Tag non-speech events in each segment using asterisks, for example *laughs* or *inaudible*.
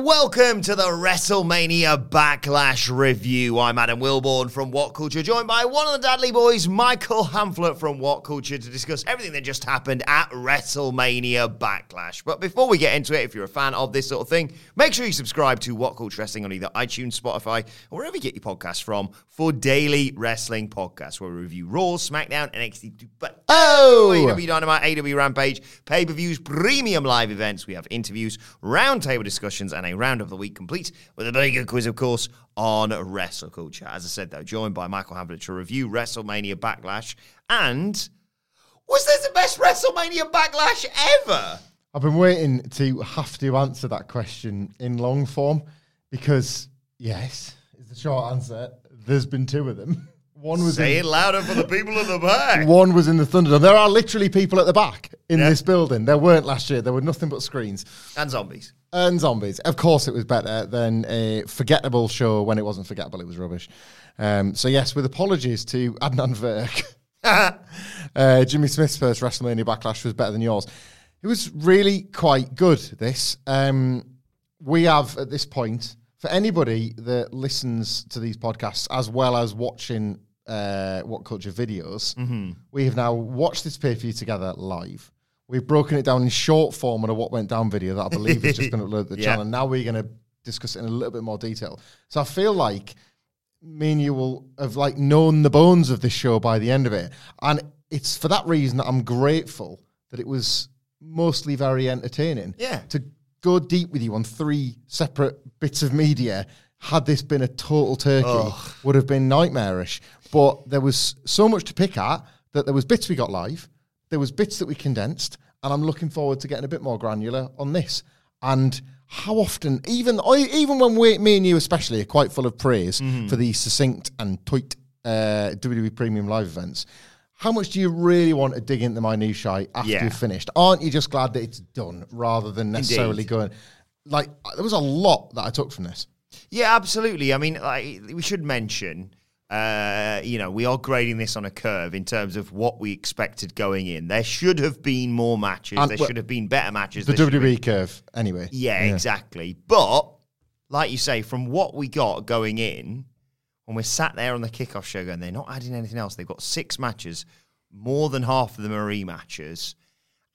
And welcome to the WrestleMania Backlash Review. I'm Adam Wilborn from What Culture, joined by one of the Dudley boys, Michael Hamflett from What Culture, to discuss everything that just happened at WrestleMania Backlash. But before we get into it, if you're a fan of this sort of thing, make sure you subscribe to What Culture Wrestling on either iTunes, Spotify, or wherever you get your podcasts from for daily wrestling podcasts where we review Raw, SmackDown, NXT, but oh, AEW Dynamite, AEW Rampage, pay per views, premium live events. We have interviews, roundtable discussions, and round of the week complete with a good quiz, of course, on wrestle culture. As I said, though, joined by Michael Hamflett to review WrestleMania Backlash. And was this the best WrestleMania Backlash ever? I've been waiting to have to answer that question in long form because, yes, is the short answer. There's been two of them. *laughs* One was Say in, it louder for the people in the back. one was in the Thunderdome. There are literally people at the back in Yeah. this building. There weren't last year. There were nothing but screens And zombies. And zombies. Of course, it was better than a forgettable show when it wasn't forgettable. It was rubbish. Um, so yes, with apologies to Adnan Verk. *laughs* uh, Jimmy Smith's first WrestleMania Backlash was better than yours. It was really quite good. This um, we have at this point for anybody that listens to these podcasts as well as watching uh, what culture videos. We have now watched this pay per view together live. We've broken it down in short form on a what went down video that I believe has just been *laughs* uploaded to the Yeah. channel. Now we're going to discuss it in a little bit more detail. So I feel like me and you will have like known the bones of this show by the end of it. And it's for that reason that I'm grateful that it was mostly very entertaining. Yeah. To go deep with you on three separate bits of media, had this been a total turkey, would have been nightmarish. But there was so much to pick at that there was bits we got live, there was bits that we condensed, and I'm looking forward to getting a bit more granular on this. And how often, even I- even when we, me and you especially are quite full of praise for the succinct and tight uh, WWE Premium Live events, how much do you really want to dig into the minutiae after Yeah. you've finished? Aren't you just glad that it's done rather than necessarily Indeed. going like there was a lot that I took from this. Yeah, absolutely. I mean, like, we should mention, uh, you know, we are grading this on a curve in terms of what we expected going in. There should have been more matches. And- there well, should have been better matches. The there should have WWE curve, anyway. Yeah, exactly. But like you say, from what we got going in, when we're sat there on the kickoff show going, they're not adding anything else. They've got six matches, more than half of them are rematches.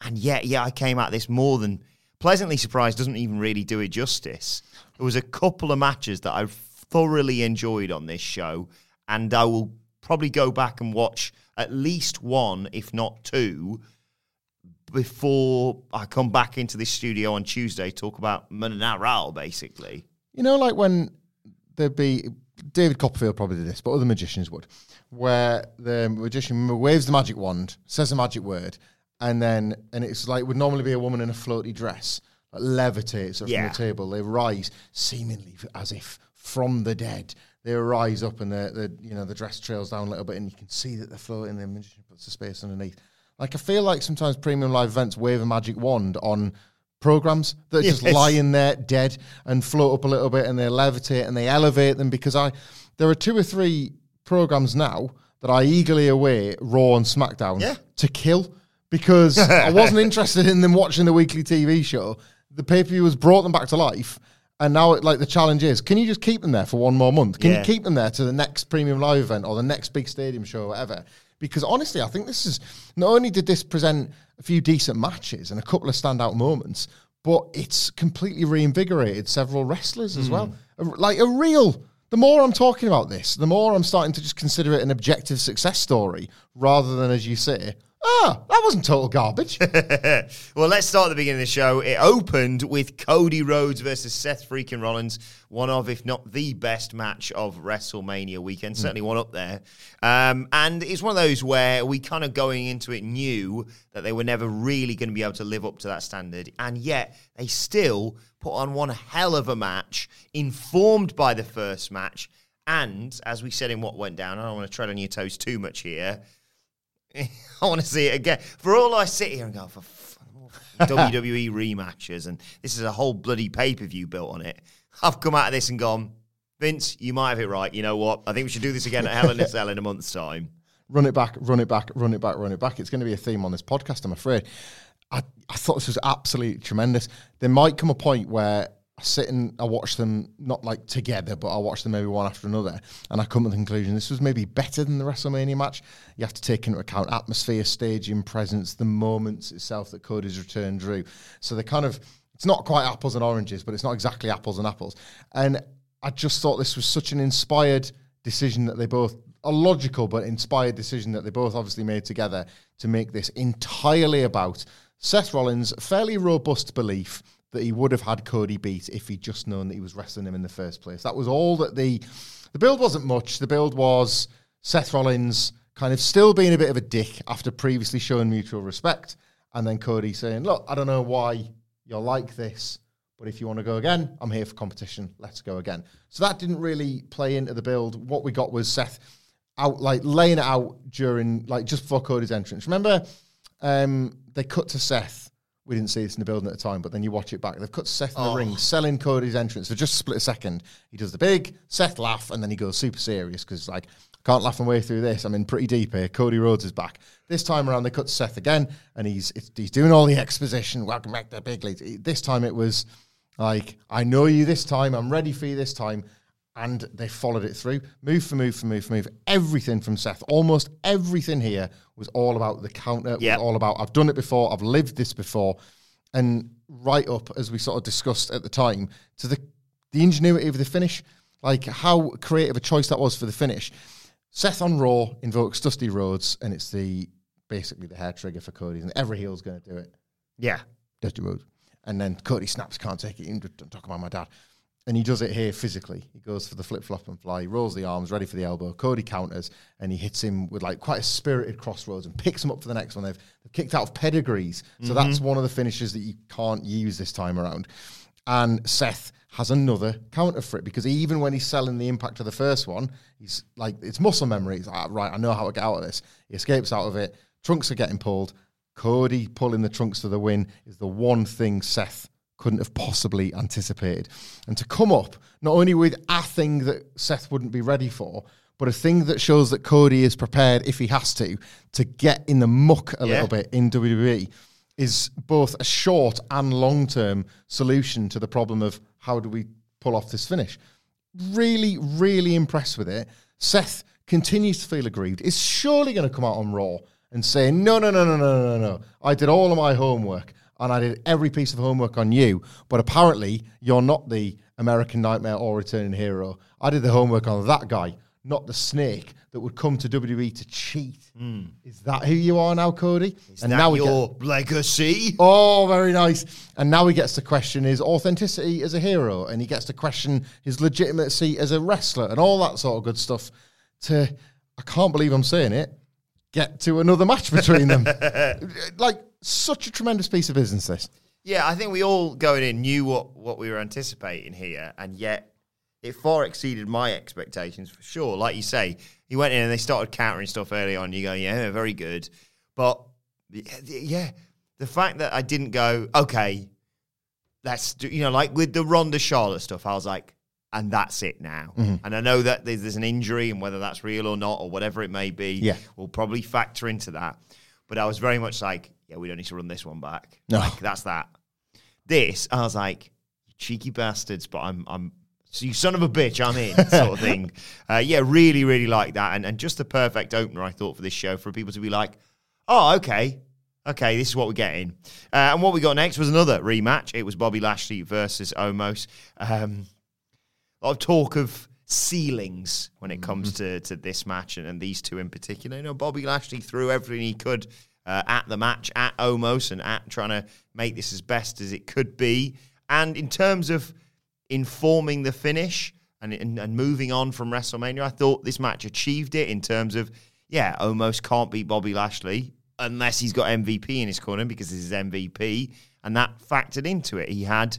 And yet, yeah, I came at this more than pleasantly surprised, doesn't even really do it justice. There was a couple of matches that I thoroughly enjoyed on this show, and I will probably go back and watch at least one, if not two, before I come back into this studio on Tuesday to talk about Monarral, basically. You know, like when there'd be David Copperfield probably did this, but other magicians would, where the magician waves the magic wand, says a magic word, and then and it's like would normally be a woman in a floaty dress, like levitates Yeah. from the table. They rise seemingly as if from the dead. They rise up and the, the you know the dress trails down a little bit, and you can see that they're floating. The magician puts the space underneath. Like I feel like sometimes premium live events wave a magic wand on programs that just Yes. lie in there dead and float up a little bit and they levitate and they elevate them because I there are two or three programs now that I eagerly await Raw and SmackDown Yeah. to kill because *laughs* I wasn't interested in them watching the weekly TV show. The pay per view has brought them back to life. And now, it, like the challenge is, can you just keep them there for one more month? Can Yeah. you keep them there to the next premium live event or the next big stadium show or whatever? Because honestly, I think this is not only did this present a few decent matches and a couple of standout moments, but it's completely reinvigorated several wrestlers as well. Hmm. A- Like a real. The more I'm talking about this, the more I'm starting to just consider it an objective success story rather than, as you say, ah, that wasn't total garbage. *laughs* well, let's start at the beginning of the show. It opened with Cody Rhodes versus Seth freaking Rollins, one of, if not the best match of WrestleMania weekend, certainly one up there. Um, and it's one of those where we kind of going into it knew that they were never really going to be able to live up to that standard, and yet they still put on one hell of a match, informed by the first match. And as we said in what went down, I don't want to tread on your toes too much here. *laughs* I want to see it again. For all I sit here and go, for *laughs* WWE rematches, and this is a whole bloody pay per view built on it. I've come out of this and gone, Vince, you might have it right. You know what? I think we should do this again at Hell in a Cell in a month's time. run it back, run it back, run it back, run it back. It's going to be a theme on this podcast, I'm afraid. I, I thought this was absolutely tremendous. There might come a point where I sit and I watch them, not like together, but I watch them maybe one after another, and I come to the conclusion this was maybe better than the WrestleMania match. You have to take into account atmosphere, staging, presence, the moments itself that Cody's return drew. So they kind of, it's not quite apples and oranges, but it's not exactly apples and apples. And I just thought this was such an inspired decision that they both a logical but inspired decision that they both obviously made together to make this entirely about Seth Rollins' fairly robust belief that he would have had Cody beat if he'd just known that he was wrestling him in the first place. That was all that the the build wasn't much. The build was Seth Rollins kind of still being a bit of a dick after previously showing mutual respect, and then Cody saying, "Look, I don't know why you're like this." But if you want to go again, I'm here for competition. Let's go again. So that didn't really play into the build. What we got was Seth out, like laying it out during, like just before Cody's entrance. Remember, um, they cut to Seth. We didn't see this in the building at the time, but then you watch it back. They've cut Seth in the oh. ring, selling Cody's entrance for just split a split second. He does the big Seth laugh, and then he goes super serious because, like, can't laugh my way through this. I'm in pretty deep here. Cody Rhodes is back. This time around, they cut Seth again, and he's it's, he's doing all the exposition. Welcome back to the big leagues. This time it was like, I know you this time. I'm ready for you this time. And they followed it through, move for move for move for move. Everything from Seth, almost everything here was all about the counter. Yep. Was all about I've done it before, I've lived this before, and right up as we sort of discussed at the time to the the ingenuity of the finish, like how creative a choice that was for the finish. Seth on Raw invokes Dusty Rhodes, and it's the basically the hair trigger for Cody, and every heel's going to do it. Yeah. Dusty Rhodes. And then Cody snaps, can't take it. Don't talk about my dad. And he does it here physically. He goes for the flip flop and fly. He rolls the arms, ready for the elbow. Cody counters, and he hits him with like quite a spirited Cross Rhodes and picks him up for the next one. They've, they've kicked out of pedigrees, so that's one of the finishes that you can't use this time around. And Seth has another counter for it because even when he's selling the impact of the first one, he's like it's muscle memory. He's like, "Ah, right, I know how to get out of this. He escapes out of it. Trunks are getting pulled. Cody pulling the trunks for the win is the one thing Seth couldn't have possibly anticipated. And to come up not only with a thing that Seth wouldn't be ready for, but a thing that shows that Cody is prepared if he has to to get in the muck a Yeah. little bit in WWE is both a short and long term solution to the problem of how do we pull off this finish. Really, really impressed with it. Seth continues to feel aggrieved. Is surely going to come out on Raw and say, no, no, no, no, no, no, no. I did all of my homework and I did every piece of homework on you, but apparently you're not the American Nightmare or Returning Hero. I did the homework on that guy, not the snake that would come to WWE to cheat. Hmm. Is that who you are now, Cody? Is that your legacy? Oh, very nice. And now he gets to question his authenticity as a hero and he gets to question his legitimacy as a wrestler and all that sort of good stuff. To, I can't believe I'm saying it, get to another match between them. *laughs* like, such a tremendous piece of business, this. Yeah, I think we all going in knew what, what we were anticipating here, and yet it far exceeded my expectations for sure. Like you say, he went in and they started countering stuff early on. You go, yeah, very good. But yeah, the fact that I didn't go, okay, let's do, you know, like with the Ronda Charlotte stuff, I was like, and that's it now. And I know that there's, there's an injury, and whether that's real or not, or whatever it may be, Yeah. will probably factor into that. But I was very much like, yeah, we don't need to run this one back. No. Like, that's that. This, I was like, you cheeky bastards, but I'm I'm so you son of a bitch, I'm in, *laughs* sort of thing. Uh, yeah, really, really like that. And, and just the perfect opener, I thought, for this show for people to be like, oh, okay, okay, this is what we're getting. Uh, and what we got next was another rematch. It was Bobby Lashley versus Omos. Um, lot of talk of ceilings when it comes to, to this match and, and these two in particular. You know, Bobby Lashley threw everything he could uh, at the match, at Omos, and at trying to make this as best as it could be. And in terms of informing the finish and, and, and moving on from WrestleMania, I thought this match achieved it in terms of, yeah, Omos can't beat Bobby Lashley unless he's got MVP in his corner because this is MVP. And that factored into it. He had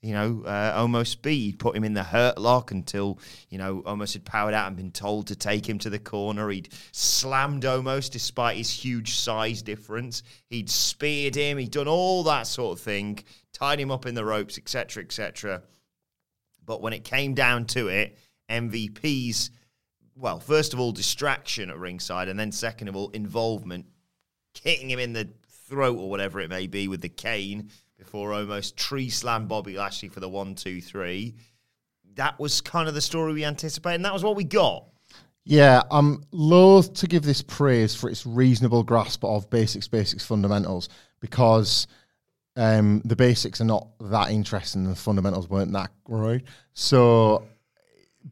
you know, uh, Omos speed, put him in the hurt lock until, you know, Omos had powered out and been told to take him to the corner. He'd slammed Omos despite his huge size difference. He'd speared him. He'd done all that sort of thing, tied him up in the ropes, etc., etc. But when it came down to it, MVP's, well, first of all, distraction at ringside, and then second of all, involvement, hitting him in the throat or whatever it may be with the cane before Omos tree slam Bobby Lashley for the one, two, three. That was kind of the story we anticipated, and that was what we got. Yeah, I'm loath to give this praise for its reasonable grasp of basics, basics, fundamentals, because um, the basics are not that interesting and the fundamentals weren't that great. So,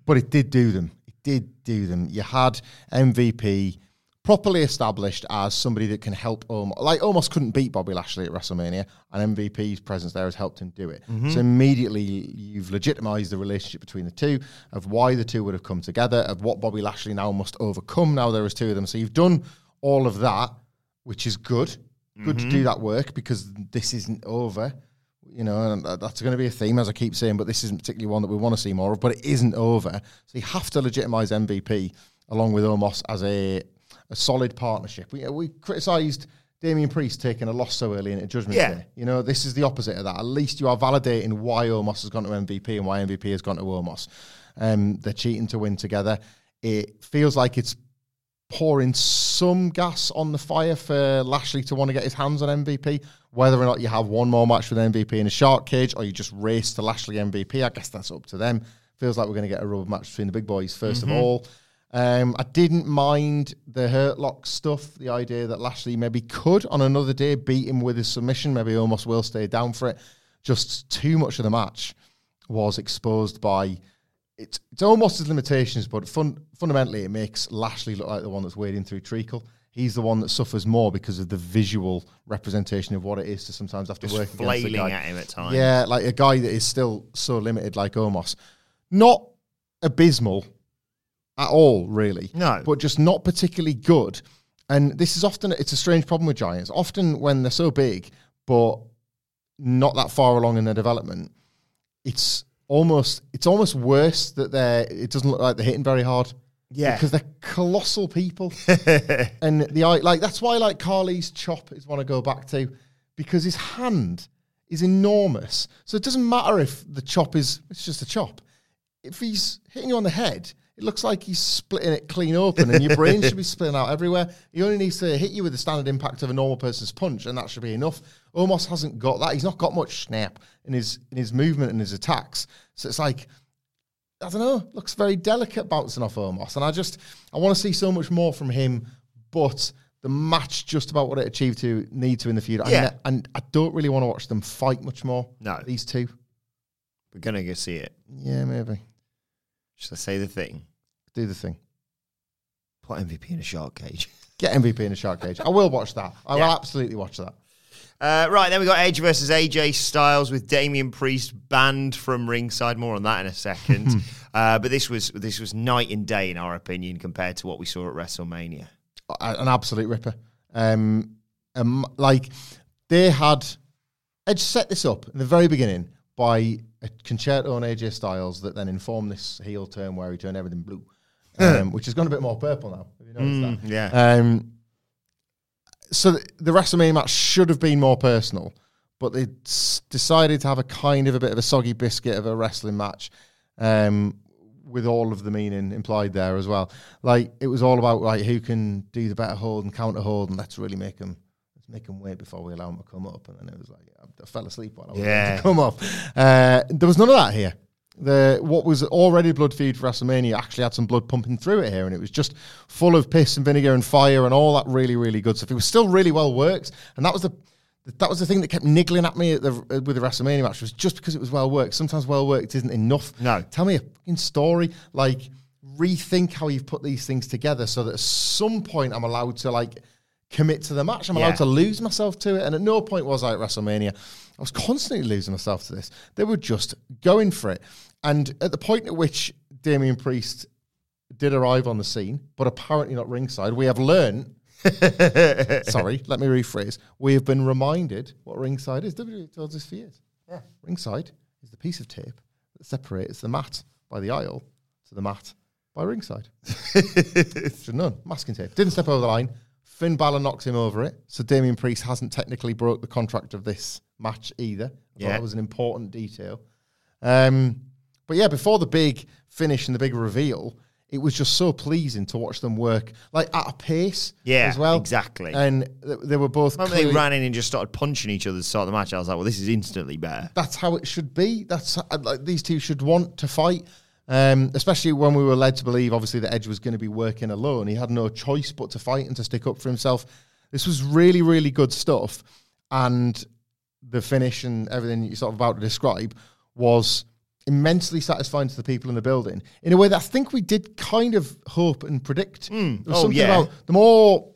but it did do them. It did do them. You had MVP properly established as somebody that can help Omos. Like Omos couldn't beat Bobby Lashley at WrestleMania, and MVP's presence there has helped him do it. Mm-hmm. So immediately you've legitimized the relationship between the two, of why the two would have come together, of what Bobby Lashley now must overcome. Now there is two of them, so you've done all of that, which is good. Good to do that work because this isn't over. You know, and that's going to be a theme, as I keep saying, but this isn't particularly one that we want to see more of, but it isn't over. So you have to legitimize MVP along with Omos as a a solid partnership. We we criticised Damian Priest taking a loss so early into Judgment Yeah. Day. You know, this is the opposite of that. At least you are validating why Omos has gone to MVP and why MVP has gone to Omos. Um, they're cheating to win together. It feels like it's pouring some gas on the fire for Lashley to want to get his hands on MVP. Whether or not you have one more match with MVP in a shark cage or you just race to Lashley MVP, I guess that's up to them. Feels like we're going to get a rubber match between the big boys 1st of all. Um, I didn't mind the hurt lock stuff, the idea that Lashley maybe could on another day beat him with his submission, maybe Omos will stay down for it. Just too much of the match was exposed by it's it's almost his limitations, but fun, fundamentally it makes Lashley look like the one that's wading through treacle. He's the one that suffers more because of the visual representation of what it is to sometimes have to Just work against flailing guy. at him at times. Yeah, like a guy that is still so limited, like Omos. Not abysmal at all, really. No. But just not particularly good. And this is often, it's a strange problem with Giants. Often when they're so big, but not that far along in their development, it's almost, it's almost worse that they're, it doesn't look like they're hitting very hard. Yeah. Because they're colossal people. *laughs* and the eye, like, that's why, like, Khali's chop is one I go back to because his hand is enormous. So it doesn't matter if the chop is, it's just a chop. If he's hitting you on the head, it looks like he's splitting it clean open and your brain should be *laughs* splitting out everywhere. He only needs to hit you with the standard impact of a normal person's punch, and that should be enough. Omos hasn't got that. He's not got much snap in his in his movement and his attacks. So it's like I don't know, looks very delicate bouncing off Omos. And I just, I want to see so much more from him, but the match just about what it achieved to need to in the future. Yeah. And, and I don't really want to watch them fight much more. No. These two. We're gonna go see it. Yeah, maybe. Should I say the thing? Do the thing. Put MVP in a shark cage. *laughs* Get MVP in a shark cage. I will watch that. I Yeah. will absolutely watch that. Uh, right, then we got Edge versus AJ Styles with Damian Priest banned from ringside. More on that in a second. *laughs* uh, but this was this was night and day in our opinion compared to what we saw at WrestleMania. A- An absolute ripper. Um, um, like they had Edge set this up in the very beginning by a con-chair-to on AJ Styles that then informed this heel turn where he turned everything blue, *laughs* um, which has gone a bit more purple now. Have you noticed that? Yeah. Um, so the, the WrestleMania match should have been more personal, but they s- decided to have a kind of a bit of a soggy biscuit of a wrestling match, um, with all of the meaning implied there as well. Like it was all about like who can do the better hold and counter hold, and let's really make them make him wait before we allow him to come up. And then it was like, I fell asleep while I was Yeah. to come up. Uh, there was none of that here. The what was already blood feed for WrestleMania actually had some blood pumping through it here, and it was just full of piss and vinegar and fire and all that really really good stuff. It was still really well worked, and that was the that was the thing that kept niggling at me at the, with the WrestleMania match was just because it was well worked. Sometimes well worked isn't enough. No. tell me a fucking story. Like rethink how you've put these things together so that at some point I'm allowed to like commit to the match. I'm Yeah. allowed to lose myself to it. And at no point was I at WrestleMania. I was constantly losing myself to this. They were just going for it. And at the point at which Damian Priest did arrive on the scene, but apparently not ringside, we have learned. *laughs* sorry, let me rephrase. We have been reminded what ringside is. WWE told us for years. Yeah. Ringside is the piece of tape that separates the mat by the aisle to the mat by ringside. *laughs* Should none. Masking tape. Didn't step over the line. Finn Balor knocks him over it. So Damian Priest hasn't technically broke the contract of this match either. I Yeah. that was an important detail. Um, but yeah, before the big finish and the big reveal, it was just so pleasing to watch them work like at a pace Yeah, as well. exactly. And th- they were both. When they ran in and just started punching each other to start the match, I was like, well, this is instantly better. that's how it should be. That's uh, like these two should want to fight. Um, especially when we were led to believe, obviously, that Edge was going to be working alone. He had no choice but to fight and to stick up for himself. This was really, really good stuff. And the finish and everything you're sort of about to describe was immensely satisfying to the people in the building in a way that I think we did kind of hope and predict. Was Oh, something yeah. about the more,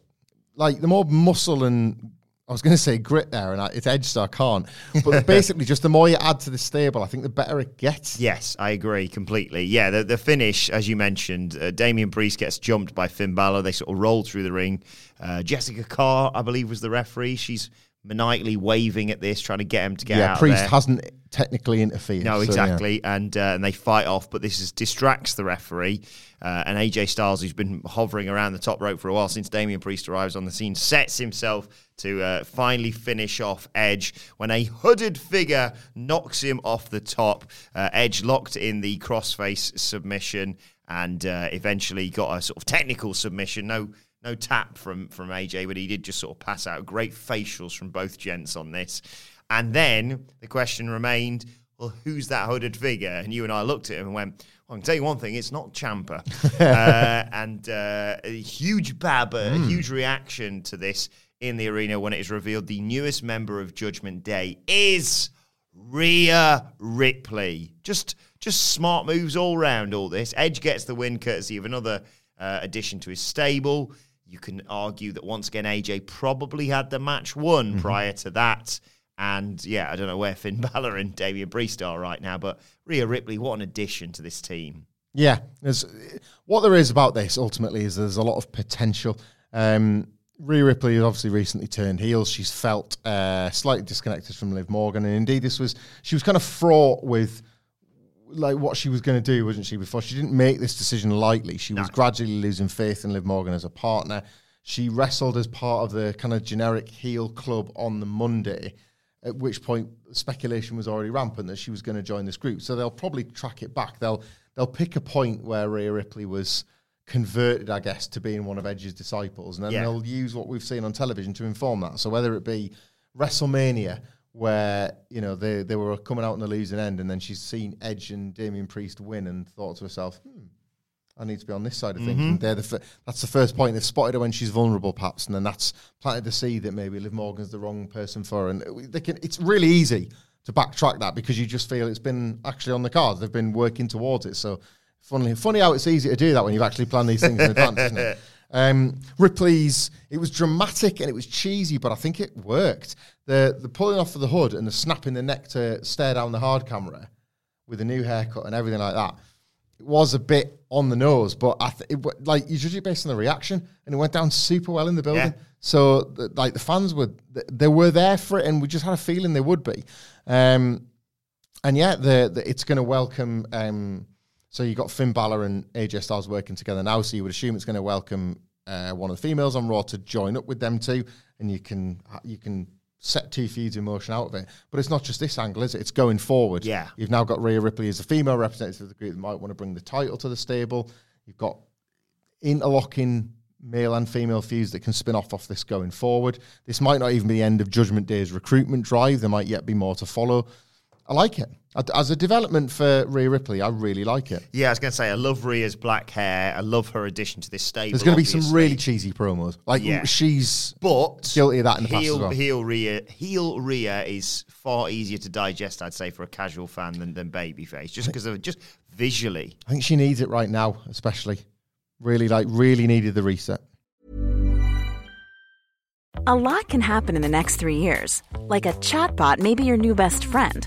like, the more muscle and I was going to say grit there, and I, it's edged. so I can't. But *laughs* basically, just the more you add to the stable, I think the better it gets. Yes, I agree completely. Yeah, the, the finish, as you mentioned, uh, Damian Priest gets jumped by Finn Balor. They sort of roll through the ring. Uh, Jessika Carr, I believe, was the referee. She's maniacally waving at this, trying to get him to get yeah, out Priest there. hasn't technically interfered. No, so, yeah. exactly, and uh, and they fight off, but this is, distracts the referee. Uh, and AJ Styles, who's been hovering around the top rope for a while since Damian Priest arrives on the scene, sets himself to uh, finally finish off Edge when a hooded figure knocks him off the top. Uh, Edge locked in the crossface submission and uh, eventually got a sort of technical submission. No. No tap from from AJ, but he did just sort of pass out. Great facials from both gents on this. And then the question remained, well, who's that hooded figure? And you and I looked at him and went, well, I can tell you one thing, it's not Ciampa. *laughs* uh, and uh, a huge bab, a huge reaction to this in the arena when it is revealed the newest member of Judgment Day is Rhea Ripley. Just just smart moves all round all this. Edge gets the win courtesy of another uh, addition to his stable. You can argue that once again AJ probably had the match won prior to that. And yeah, I don't know where Finn *laughs* Balor and Damian Priest are right now, but Rhea Ripley, what an addition to this team. Yeah, there's what there is about this ultimately is there's a lot of potential. Um, Rhea Ripley has obviously recently turned heel. She's felt uh, slightly disconnected from Liv Morgan, and indeed, this was she was kind of fraught with like what she was going to do, wasn't she? Before she didn't make this decision lightly. She was gradually losing faith in Liv Morgan as a partner. She wrestled as part of the kind of generic heel club on the Monday, at which point speculation was already rampant that she was going to join this group. So they'll probably track it back. They'll they'll pick a point where Rhea Ripley was converted, I guess, to being one of Edge's disciples, and then Yeah. they'll use what we've seen on television to inform that. So whether it be WrestleMania, where you know they they were coming out on the losing end, and then she's seen Edge and Damian Priest win, and thought to herself, hmm, I need to be on this side of things. And they're the fir- that's the first point. They've spotted her when she's vulnerable, perhaps, and then that's planted the seed that maybe Liv Morgan's the wrong person for her. And they can. It's really easy to backtrack that because you just feel it's been actually on the cards. They've been working towards it. So funny, funny how it's easy to do that when you've actually planned these things in advance. Isn't it? *laughs* Um, Ripley's it was dramatic and it was cheesy, but I think it worked. The the pulling off of the hood and the snapping the neck to stare down the hard camera with a new haircut and everything like that. It was a bit on the nose, but I th- it, like you judge it based on the reaction, and it went down super well in the building. Yeah. So the, like the fans were they were there for it, and we just had a feeling they would be. Um, and yeah, the, the it's going to welcome. Um, so you got Finn Balor and AJ Styles working together now, so you would assume it's going to welcome uh, one of the females on Raw to join up with them too, and you can you can set two feuds in motion out of it. But it's not just this angle, is it? It's going forward. Yeah. you've now got Rhea Ripley as a female representative of the group that might want to bring the title to the stable. You've got interlocking male and female feuds that can spin off off this going forward. This might not even be the end of Judgment Day's recruitment drive. There might yet be more to follow. I like it. As a development for Rhea Ripley, I really like it. Yeah, I was going to say, I love Rhea's black hair. I love her addition to this stable. There's going to be some really cheesy promos. Like Yeah. she's But guilty of that in the past as well. Heel Rhea, heel Rhea is far easier to digest, I'd say, for a casual fan than, than babyface, just because of just visually. I think she needs it right now, especially. Really, like, really needed the reset. A lot can happen in the next three years. Like a chatbot may be your new best friend.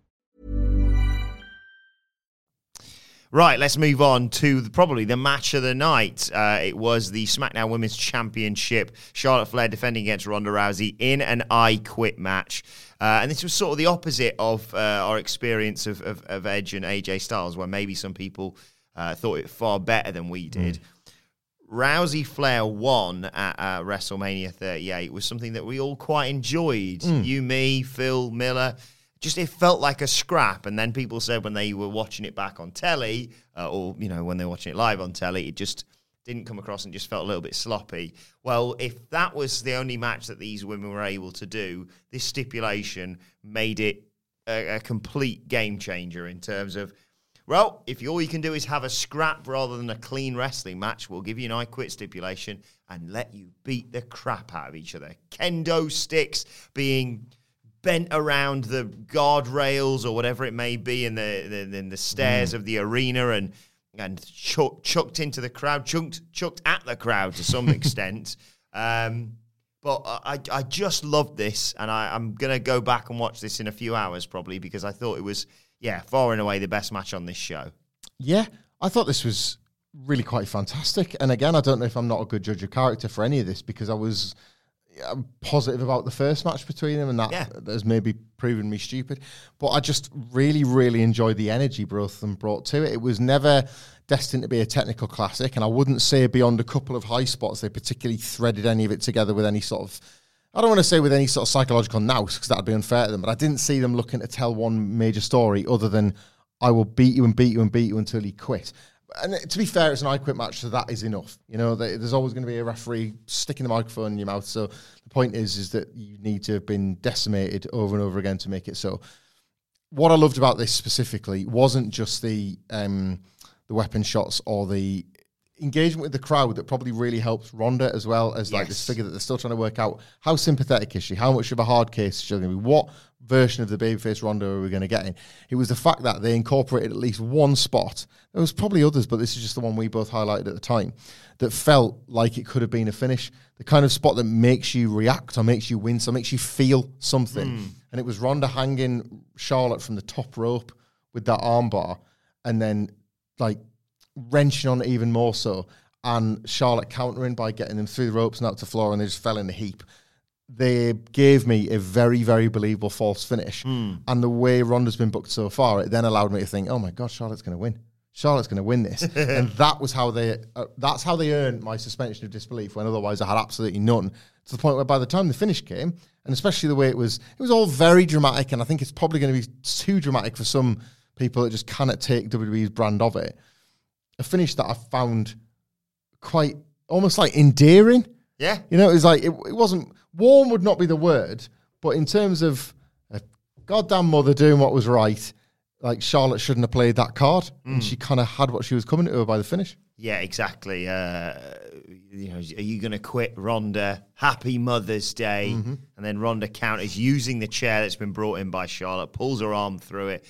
Right, let's move on to the, probably the match of the night. Uh, it was the SmackDown Women's Championship. Charlotte Flair defending against Ronda Rousey in an I Quit match. Uh, and this was sort of the opposite of uh, our experience of, of, of Edge and AJ Styles, where maybe some people uh, thought it far better than we did. Rousey Flair one at uh, WrestleMania 38 was something that we all quite enjoyed. You, me, Phil, Miller. Just it felt like a scrap. And then people said when they were watching it back on telly, uh, or you know when they were watching it live on telly, it just didn't come across and just felt a little bit sloppy. Well, if that was the only match that these women were able to do, this stipulation made it a, a complete game changer in terms of well, if all you can do is have a scrap rather than a clean wrestling match, we'll give you an I quit stipulation and let you beat the crap out of each other. Kendo sticks being bent around the guardrails or whatever it may be in the, in the stairs of the arena and and chuck, chucked into the crowd, chucked chucked at the crowd to some *laughs* extent. Um, but I, I just loved this, and I, I'm going to go back and watch this in a few hours probably because I thought it was, yeah, far and away the best match on this show. Yeah, I thought this was really quite fantastic. And again, I don't know if I'm not a good judge of character for any of this because I was yeah, positive about the first match between them, and that Yeah. has maybe proven me stupid. But I just really, really enjoyed the energy both of them brought to it. It was never destined to be a technical classic, and I wouldn't say beyond a couple of high spots they particularly threaded any of it together with any sort of. I don't want to say with any sort of psychological nous because that'd be unfair to them, but I didn't see them looking to tell one major story other than I will beat you and beat you and beat you until you quit. And to be fair, it's an I quit match, so that is enough. You know, there- there's always going to be a referee sticking the microphone in your mouth. So the point is, is that you need to have been decimated over and over again to make it so. What I loved about this specifically wasn't just the um, the weapon shots or the engagement with the crowd that probably really helps Ronda as well as like this figure that they're still trying to work out how sympathetic is she, how much of a hard case is she going to be, what version of the babyface Ronda we going to get in? It was the fact that they incorporated at least one spot. There was probably others, but this is just the one we both highlighted at the time that felt like it could have been a finish. The kind of spot that makes you react or makes you wince or makes you feel something. Hmm. And it was Ronda hanging Charlotte from the top rope with that armbar, and then like wrenching on it even more so, and Charlotte countering by getting them through the ropes and out to the floor, and they just fell in a heap. They gave me a very, very believable false finish, and the way Ronda's been booked so far, it then allowed me to think, "Oh my God, Charlotte's going to win. Charlotte's going to win this," *laughs* and that was how they. Uh, that's how they earned my suspension of disbelief. When otherwise I had absolutely none. To to the point where by the time the finish came, and especially the way it was, it was all very dramatic, and I think it's probably going to be too dramatic for some people that just cannot take WWE's brand of it. A finish that I found quite almost like endearing. Yeah. You know, it was like it, it wasn't warm would not be the word, but in terms of a goddamn mother doing what was right, like Charlotte shouldn't have played that card, and she kind of had what she was coming to her by the finish. Yeah, exactly. Uh, you know, are you going to quit Ronda? Happy Mother's Day, Mm-hmm. and then Ronda counters using the chair that's been brought in by Charlotte, pulls her arm through it,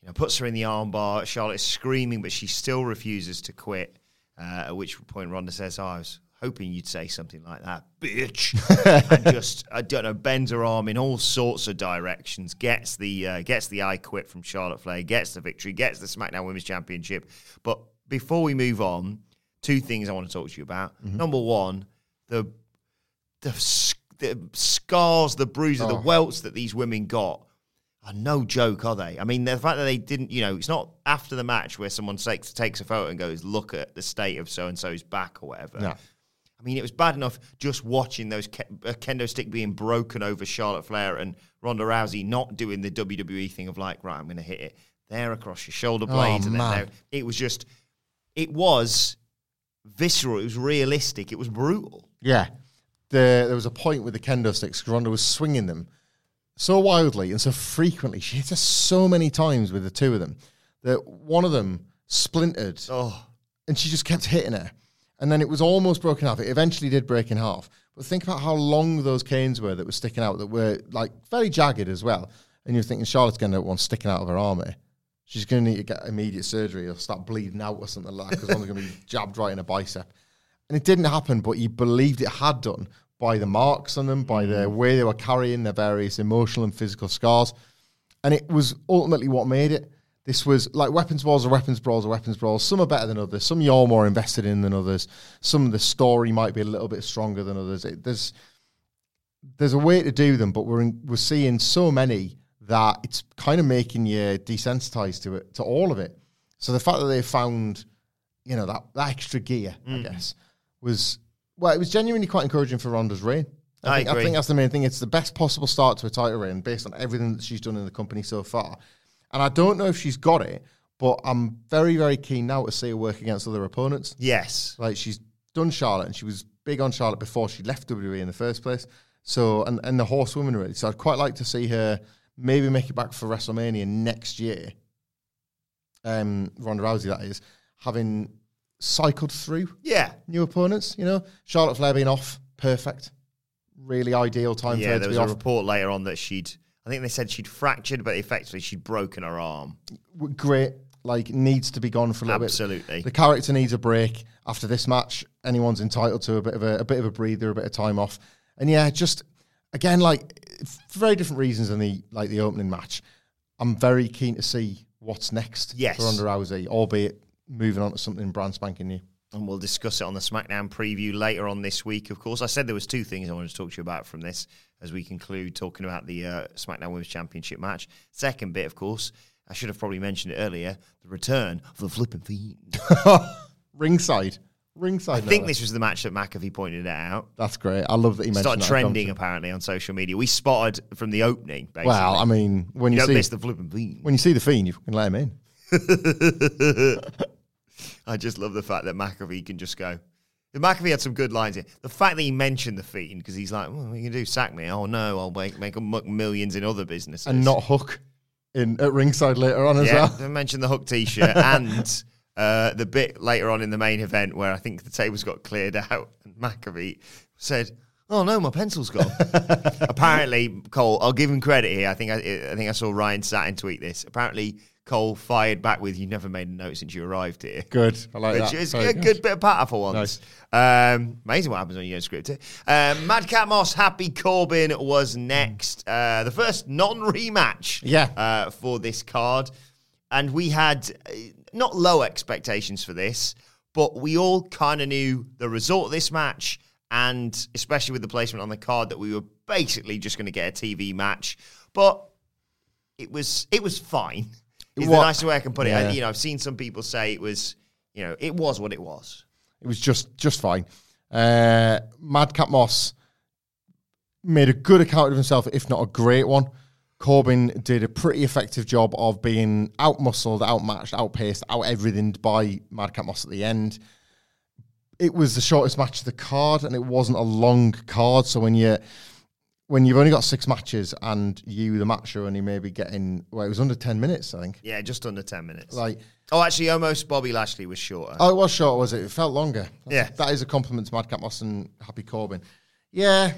you know, puts her in the armbar. Charlotte's screaming, but she still refuses to quit. Uh, at which point Ronda says, oh, "I was hoping you'd say something like that, bitch," *laughs* and just I don't know, bends her arm in all sorts of directions, gets the uh, gets the I quit from Charlotte Flair, gets the victory, gets the SmackDown Women's Championship. But before we move on, two things I want to talk to you about. Number one, the the, the scars, the bruises, the welts that these women got are no joke, are they? I mean, the fact that they didn't, you know, it's not after the match where someone takes takes a photo and goes, "Look at the state of so and so's back" or whatever. No. I mean, it was bad enough just watching those ke- a kendo stick being broken over Charlotte Flair and Ronda Rousey not doing the WWE thing of like, right, I'm going to hit it there across your shoulder oh, blades, and then man. there. It was just, it was visceral. It was realistic. It was brutal. Yeah. The, there was a point with the kendo sticks, because Ronda was swinging them so wildly and so frequently. She hit us so many times with the two of them that one of them splintered Oh, and she just kept hitting her. And then it was almost broken off. It eventually did break in half. But think about how long those canes were that were sticking out, that were like very jagged as well. And you're thinking Charlotte's going to have one sticking out of her arm here. She's going to need to get immediate surgery or start bleeding out or something like that because one's going to be *laughs* jabbed right in a bicep. And it didn't happen, but you believed it had done by the marks on them, by the mm. way they were carrying their various emotional and physical scars. And it was ultimately what made it. This was like weapons brawls or weapons brawls or weapons brawls. Some are better than others. Some you're more invested in than others. Some of the story might be a little bit stronger than others. It, there's there's a way to do them, but we're in, we're seeing so many that it's kind of making you desensitized to it, to all of it. So the fact that they found, you know, that, that extra gear, I mm. guess, was well, it was genuinely quite encouraging for Ronda's reign. I think, I think that's the main thing. It's the best possible start to a title reign based on everything that she's done in the company so far. And I don't know if she's got it, but I'm very, very keen now to see her work against other opponents. yes. Like she's done Charlotte, and she was big on Charlotte before she left WWE in the first place. So and and the horsewoman really. So I'd quite like to see her maybe make it back for WrestleMania next year. Um, Ronda Rousey, that is, having cycled through Yeah. new opponents. You know, Charlotte Flair being off, perfect, really ideal time for Yeah, her there was a off. report later on that she'd, I think they said she'd fractured, but effectively she'd broken her arm. Great, like needs to be gone for a little Absolutely. bit. Absolutely. The character needs a break after this match. Anyone's entitled to a bit of a, a bit of a breather, a bit of time off. And yeah, just again, like for very different reasons than the like the opening match. I'm very keen to see what's next Yes. for Ronda Rousey, albeit moving on to something brand spanking new. And we'll discuss it on the SmackDown preview later on this week. Of course, I said there was two things I wanted to talk to you about from this as we conclude talking about the uh, SmackDown Women's Championship match. Second bit, of course, I should have probably mentioned it earlier: the return of the flipping fiend. *laughs* Ringside, ringside. I think this was the match that McAfee pointed it out. That's great. I love that he mentioned trending apparently on social media. We spotted from the opening. Basically. Well, I mean, when you you, don't see miss the flipping fiend. when you see the fiend, you can let him in. *laughs* I just love the fact that McAfee can just go. McAfee had some good lines here. The fact that he mentioned the fiend because he's like, well, "What you can do? Sack me? Oh no, I'll make make a muck millions in other businesses." and not hook in at ringside later on as yeah, well. I mentioned the hook T-shirt *laughs* and uh, the bit later on in the main event where I think the tables got cleared out and McAfee said. Oh no, my pencil's gone. *laughs* Apparently, Cole. I'll give him credit here. I think I, I think I saw Ryan Satin tweet this. Apparently, Cole fired back with, "You never made a note since you arrived here." Good, I like Which that. is Very a good bit of patter for once. Um, amazing what happens when you don't script it. Um, Madcap Moss, Happy Corbin was next. Uh, the first non-rematch Yeah. uh, for this card. And we had uh, not low expectations for this, but we all kind of knew the result of this match, and especially with the placement on the card, that we were basically just going to get a TV match. But it was it was fine. Is the nicest way I can put it. I- you know, I've seen some people say it was, you know, it was what it was. It was just just fine. Uh, Madcap Moss made a good account of himself, if not a great one. Corbin did a pretty effective job of being outmuscled, outmatched, outpaced, out everything by Madcap Moss at the end. It was the shortest match of the card, and it wasn't a long card. So when you when you've only got six matches and you, the match, are only maybe getting well, it was under ten minutes, I think. Yeah, just under 10 minutes. Like, oh, actually, almost Bobby Lashley was shorter. oh, it was short, was it? It felt longer. Yeah. that is a compliment to Madcap Moss and Happy Corbin. Yeah,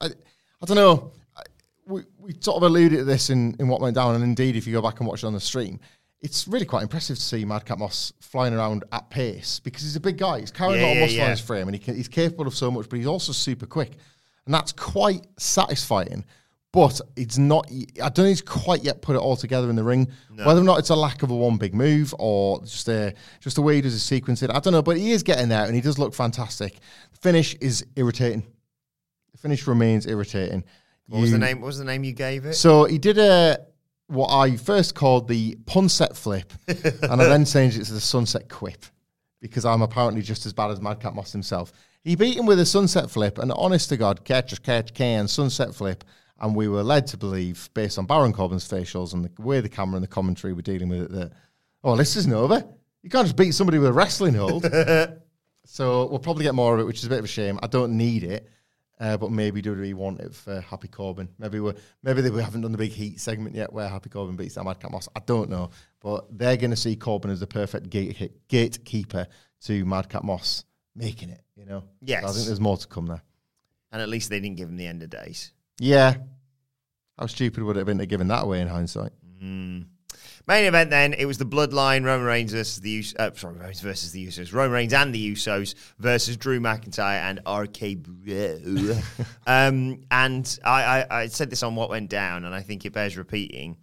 I, I don't know. I- We, we sort of alluded to this in, in what went down, and indeed, if you go back and watch it on the stream, it's really quite impressive to see Madcap Moss flying around at pace because he's a big guy. He's carrying Yeah, a lot of yeah, muscle yeah. on his frame, and he can, he's capable of so much, but he's also super quick, and that's quite satisfying. But it's not. I don't think he's quite yet put it all together in the ring. Whether or not it's a lack of a one big move or just a just the way he does his sequencing, I don't know. But he is getting there, and he does look fantastic. The finish is irritating. The finish remains irritating. what was the name? What was the name you gave it? so he did a what I first called the punset flip, *laughs* and I then changed it to the sunset quip because I'm apparently just as bad as Madcap Moss himself. He beat him with a sunset flip, and honest to God, catch catch can sunset flip, and we were led to believe, based on Baron Corbin's facials and the way the camera and the commentary were dealing with it, that oh, this isn't over. You can't just beat somebody with a wrestling hold. *laughs* so we'll probably get more of it, which is a bit of a shame. I don't need it. Uh, but maybe WWE want it for Happy Corbin. Maybe we maybe they haven't done the big heat segment yet where Happy Corbin beats that Madcap Moss. I don't know, but they're going to see Corbin as the perfect gate gatekeeper to Madcap Moss making it. You know, Yes. So I think there's more to come there. And at least they didn't give him the end of days. Yeah, how stupid would it have been to give him that away in hindsight? Main event then, it was the Bloodline, Roman Reigns versus the Us- uh, sorry, Reigns versus the Usos, Roman Reigns and the Usos versus Drew McIntyre and RK Bro. *laughs* um, and I, I, I said this on what went down, and I think it bears repeating.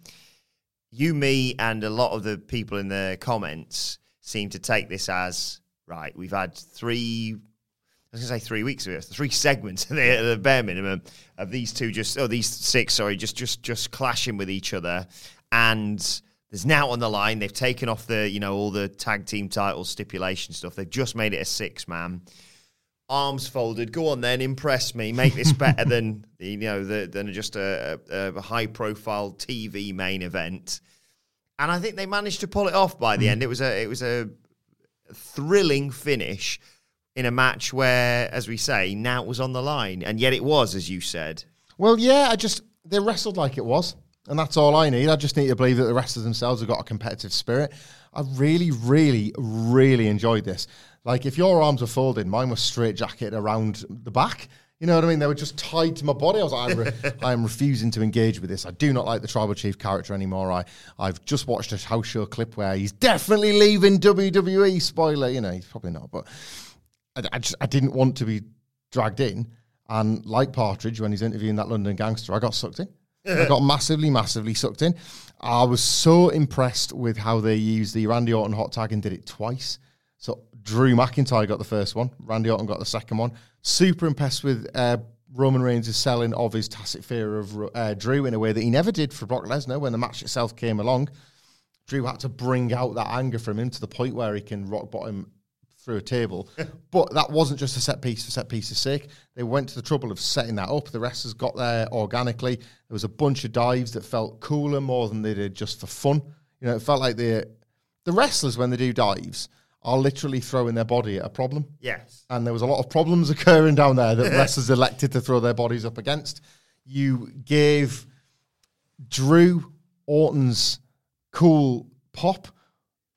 You, me, and a lot of the people in the comments seem to take this as right. We've had three I was going to say three weeks ago, three segments *laughs* at the, the bare minimum of these two just, oh, these six, sorry, just just just clashing with each other, and there's now on the line. They've taken off the, you know, all the tag team title stipulation stuff. They've just made it a six man. Arms folded. Go on then, impress me. Make this better than you know the, than just a, a, a high profile TV main event. And I think they managed to pull it off by the mm. end. It was a it was a thrilling finish in a match where, as we say, now it was on the line, and yet it was, as you said. Well, yeah, I just they wrestled like it was, and that's all I need. I just need to believe that the wrestlers themselves have got a competitive spirit. I really, really, really enjoyed this. Like, if your arms were folded, mine was straight jacketed around the back. You know what I mean? They were just tied to my body. I was like, I, re- *laughs* I am refusing to engage with this. I do not like the tribal chief character anymore. I, I've just watched a house show clip where he's definitely leaving WWE. Spoiler, you know, he's probably not, but I, I just I didn't want to be dragged in. And like Partridge, when he's interviewing that London gangster, I got sucked in. I got massively, massively sucked in. I was so impressed with how they used the Randy Orton hot tag and did it twice. So Drew McIntyre got the first one, Randy Orton got the second one. Super impressed with uh, Roman Reigns' selling of his tacit fear of uh, Drew in a way that he never did for Brock Lesnar when the match itself came along. Drew had to bring out that anger from him to the point where he can rock bottom through a table. *laughs* but that wasn't just a set piece for set piece's sake. They went to the trouble of setting that up. The wrestlers got there organically. There was a bunch of dives that felt cooler more than they did just for fun. You know, it felt like the the wrestlers when they do dives are literally throwing their body at a problem. Yes. And there was a lot of problems occurring down there that *laughs* wrestlers elected to throw their bodies up against. You gave Drew Orton's cool pop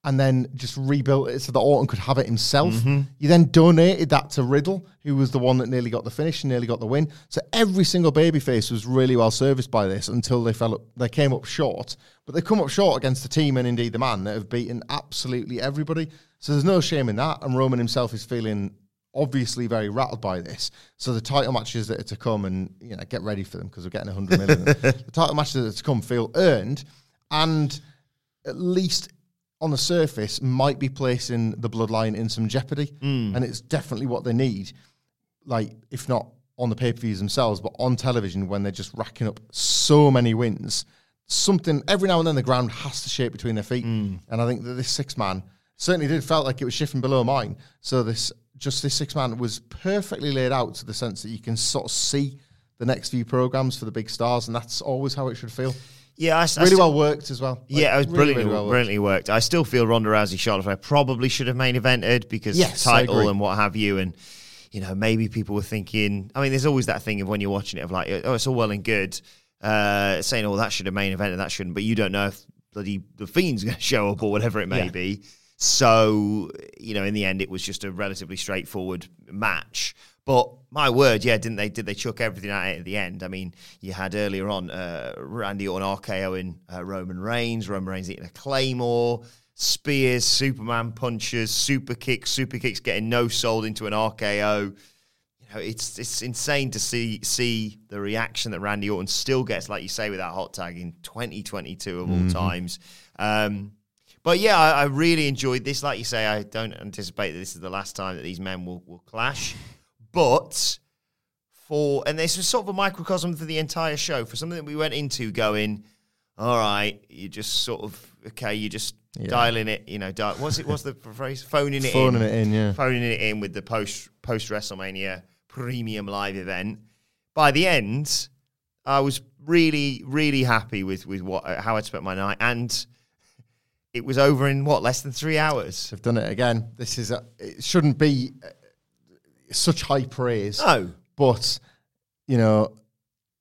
and then just rebuilt it so that Orton could have it himself. Mm-hmm. You then donated that to Riddle, who was the one that nearly got the finish and nearly got the win. So every single babyface was really well serviced by this until they fell up, they came up short. But they come up short against the team and indeed the man that have beaten absolutely everybody. So there's no shame in that. And Roman himself is feeling obviously very rattled by this. So the title matches that are to come, and you know, get ready for them because we're getting 100 million. *laughs* the title matches that are to come feel earned, and at least on the surface might be placing the bloodline in some jeopardy, hmm. and it's definitely what they need. Like, if not on the pay per views themselves, but on television when they're just racking up so many wins. Something every now and then the ground has to shake between their feet, hmm. and I think that this six man certainly did felt like it was shifting below mine. So this just this six man was perfectly laid out to the sense that you can sort of see the next few programs for the big stars, and that's always how it should feel. Yeah, I, I Really still- well worked as well. Like, Yeah, it was really, brilliantly, really well worked. brilliantly worked. I still feel Ronda Rousey Charlotte Flair probably should have main evented because Yes, title and what have you, and you know maybe people were thinking. I mean, there's always that thing of when you're watching it of like, oh, it's all well and good, uh, saying, oh, that should have main evented, that shouldn't, but you don't know if bloody the fiend's *laughs* going to show up or whatever it may Yeah. be. So you know, in the end, it was just a relatively straightforward match. But my word, yeah, didn't they? Did they chuck everything at it at the end? I mean, you had earlier on uh, Randy Orton RKO in uh, Roman Reigns, Roman Reigns eating a claymore, spears, Superman punches, super kicks, super kicks getting no sold into an RKO. You know, it's it's insane to see see the reaction that Randy Orton still gets, like you say, with that hot tag in 2022 of all times. Um, but yeah, I, I really enjoyed this. Like you say, I don't anticipate that this is the last time that these men will, will clash. But for and this was sort of a microcosm for the entire show for something that we went into going, all right, you just sort of okay, you just dialing it, you know, dial, what's it? What's the *laughs* phrase? Phoning it Phoning in, it in, yeah. phoning it in with the post post WrestleMania premium live event. By the end, I was really really happy with with what how I'd spent my night and. It was over in what less than three hours. They've done it again. This is a, it shouldn't be uh, such high praise. No, but you know,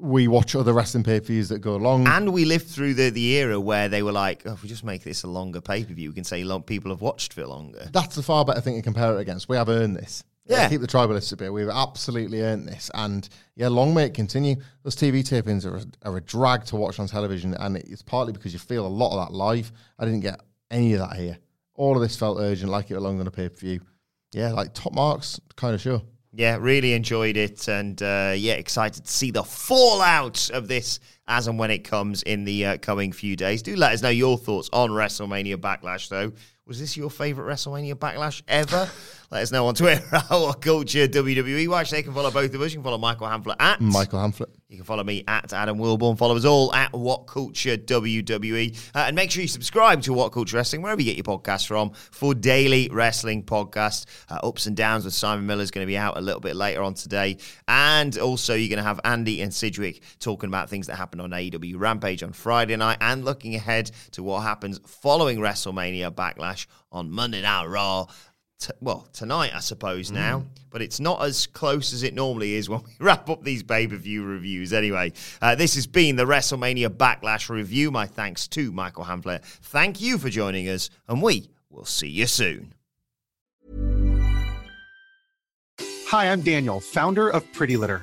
we watch other wrestling pay per views that go long. And we lived through the, the era where they were like, oh, if we just make this a longer pay per view, we can say long, people have watched for longer. That's a far better thing to compare it against. We have earned this. Yeah. keep the tribalists a bit. We've absolutely earned this, and yeah, long may it continue. Those TV tapings are a, are a drag to watch on television, and it's partly because you feel a lot of that live. I didn't get any of that here. All of this felt urgent, like it belonged on a pay per view. Yeah, like top marks kind of sure. Yeah, really enjoyed it, and uh, yeah, excited to see the fallout of this as and when it comes in the uh, coming few days. Do let us know your thoughts on WrestleMania Backlash, though. Was this your favorite WrestleMania Backlash ever? *laughs* let us know on Twitter *laughs* What Culture WWE. Watch, they can follow both of us. You can follow Michael Hamflett at Michael Hamflett. You can follow me at Adam Wilborn. Follow us all at What Culture WWE. Uh, and make sure you subscribe to What Culture Wrestling, wherever you get your podcasts from, for daily wrestling podcast. Uh, Ups and Downs with Simon Miller is going to be out a little bit later on today. And also, you're going to have Andy and Sidgwick talking about things that happened on AEW Rampage on Friday night and looking ahead to what happens following WrestleMania Backlash on Monday Night Raw t- well, tonight, I suppose, now, but it's not as close as it normally is when we *laughs* wrap up these pay per view reviews. Anyway, uh, this has been the WrestleMania Backlash review. My thanks to Michael Hamflett. Thank you for joining us, and we will see you soon. Hi, I'm Daniel, founder of Pretty Litter.